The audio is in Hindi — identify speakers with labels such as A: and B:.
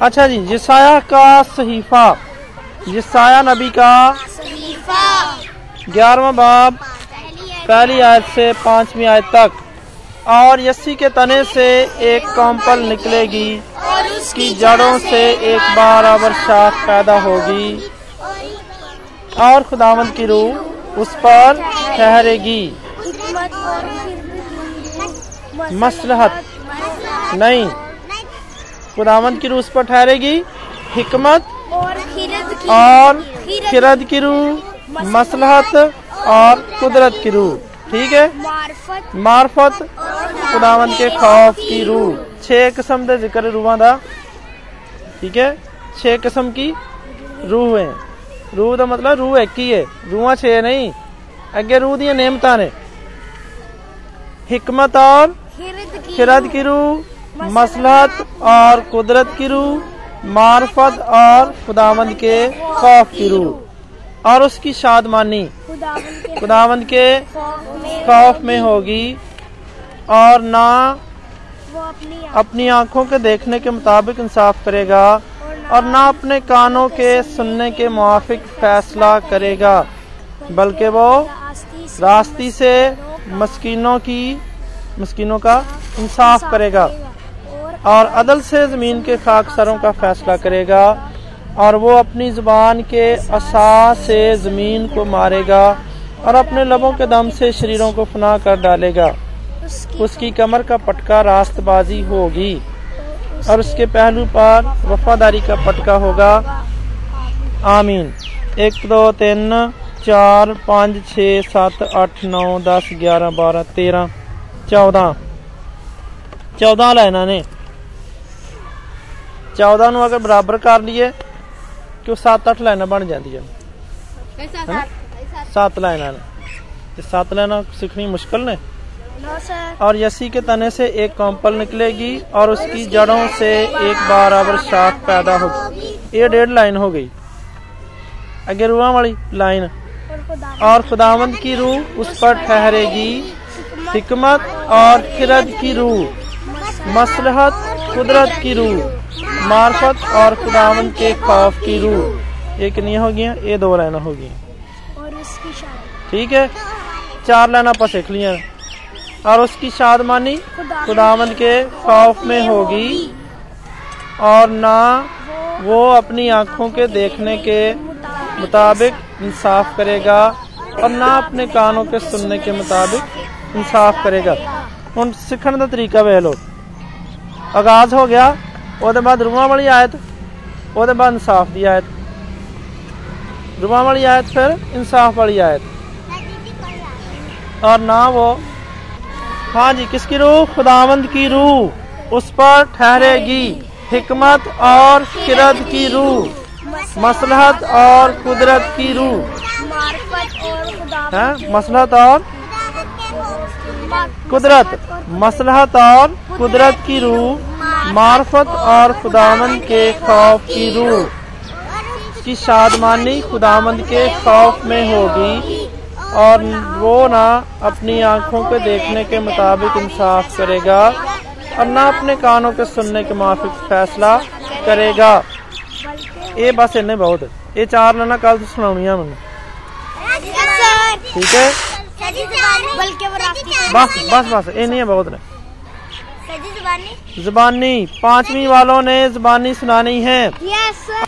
A: अच्छा जी जिसाया का सहीफा। जिसाया नबी का
B: सहीफा।
A: ग्यारहवा बाब पहली आयत से पांचवी आयत तक। और यस्सी के तने से एक कॉम्पल निकलेगी उसकी जड़ों से एक बराबर शाख पैदा होगी। और खुदावंद की रूह उस पर ठहरेगी। मसलहत। नहीं खुदावन की रूह उस पर ठहरेगी। हिकमत
B: और खिरद की
A: रूह मसलहत और कुदरत की रूह ठीक है?
B: मार्फत
A: खुदावन के खौफ की रूह छे किस्म के ज़िक्र रूहां का ठीक है? छे किस्म की रूह है। रूह का मतलब रूह एक ही है। रूह छे नहीं। अगे रूह दिया नियमता ने। हिकमत और
B: खिरद की
A: रूह मसलहत और कुदरत की रूह, मार्फत और खुदावंद के खौफ की रूह। और उसकी शादमानी खुदावंद के
B: खौफ में
A: होगी और ना
B: अपनी
A: आँखों के देखने के मुताबिक इंसाफ करेगा और ना अपने कानों के सुनने के मुआफिक फैसला करेगा, बल्कि वो रास्ती से मस्किनों की मस्किनों का इंसाफ करेगा।
B: और
A: अदल से ज़मीन के खाकसरों का फैसला करेगा और वो अपनी ज़ुबान के असा से ज़मीन को मारेगा और अपने लबों के दम से शरीरों को फना कर डालेगा।
B: उसकी
A: कमर का पटका रास्तबाजी होगी और उसके पहलू पर वफादारी का पटका होगा। आमीन। एक, दो, तीन, चार, पाँच छे सात अठ नौ, दस, ग्यारह, बारह, तेरह, चौदह। चौदह लाइना ने। चौदह ਨੂੰ ਅਗਰ ਬਰਾਬਰ ਕਰ ਲਈਏ ਕਿ ਉਹ 7-8 ਲਾਈਨਾਂ ਬਣ ਜਾਂਦੀਆਂ
B: कैसा
A: ਸੱਤ ਲਾਈਨਾਂ ਨੇ ਤੇ ਸੱਤ ਲਾਈਨਾਂ ਸਿੱਖਣੀ ਮੁਸ਼ਕਲ ਨੇ
B: नो सर
A: और यसी के तने से एक कॉम्पल निकलेगी और उसकी जड़ों से एक बराबर शाख पैदा होगी ये डेढ़ लाइन हो गई आगे रूह वाली लाइन
B: और खुदा
A: और खुदावंद की रूह उस पर ठहरेगी हिकमत और खिरद की रूह मसलहत कुदरत की रूह मार्फत और खुदावंद के खौफ की रूह ये कितनी हो गई ये दो लाइना हो गई
B: और उसकी शादी
A: ठीक है चार लाइन आप सीख लिया और उसकी शादमानी खुदावंद के खौफ में होगी और ना वो अपनी आंखों के देखने के मुताबिक इंसाफ करेगा और ना अपने कानों के सुनने के मुताबिक इंसाफ करेगा ਹੁਣ ਸਿੱਖਣ ਦਾ ਤਰੀਕਾ ਵੇਖ ਲਓ ਆਗਾਜ਼ ਹੋ ਗਿਆ उसके बाद ਰੂਹਾਂ वाली आयत ਉਹਦੇ बाद इंसाफ की आयत ਰੂਹਾਂ वाली आयत फिर इंसाफ वाली आयत और ना वो हाँ जी किसकी रूह खुदावंद की रूह उस पर ठहरेगी हिकमत और किरत की रूह मसलहत और कुदरत की रूह है मसलहत और कुदरत मसलहत और कुदरत की रूह मार्फत और खुदावंद के खौफ की रूह। की शादमानी खुदावंद के खौफ में होगी और वो ना अपनी आँखों के देखने के मुताबिक इंसाफ करेगा और ना अपने कानों के सुनने के माफिक फैसला करेगा। ये बस इन्हें बहुत। ये चार लाना कल तो सुनानिया मैंने। ठीक है? बस बस बस ये नहीं है बहुत ने।
B: जुबानी?
A: जुबानी? पांचवी वालों ने जबानी सुनानी है।
B: Yes sir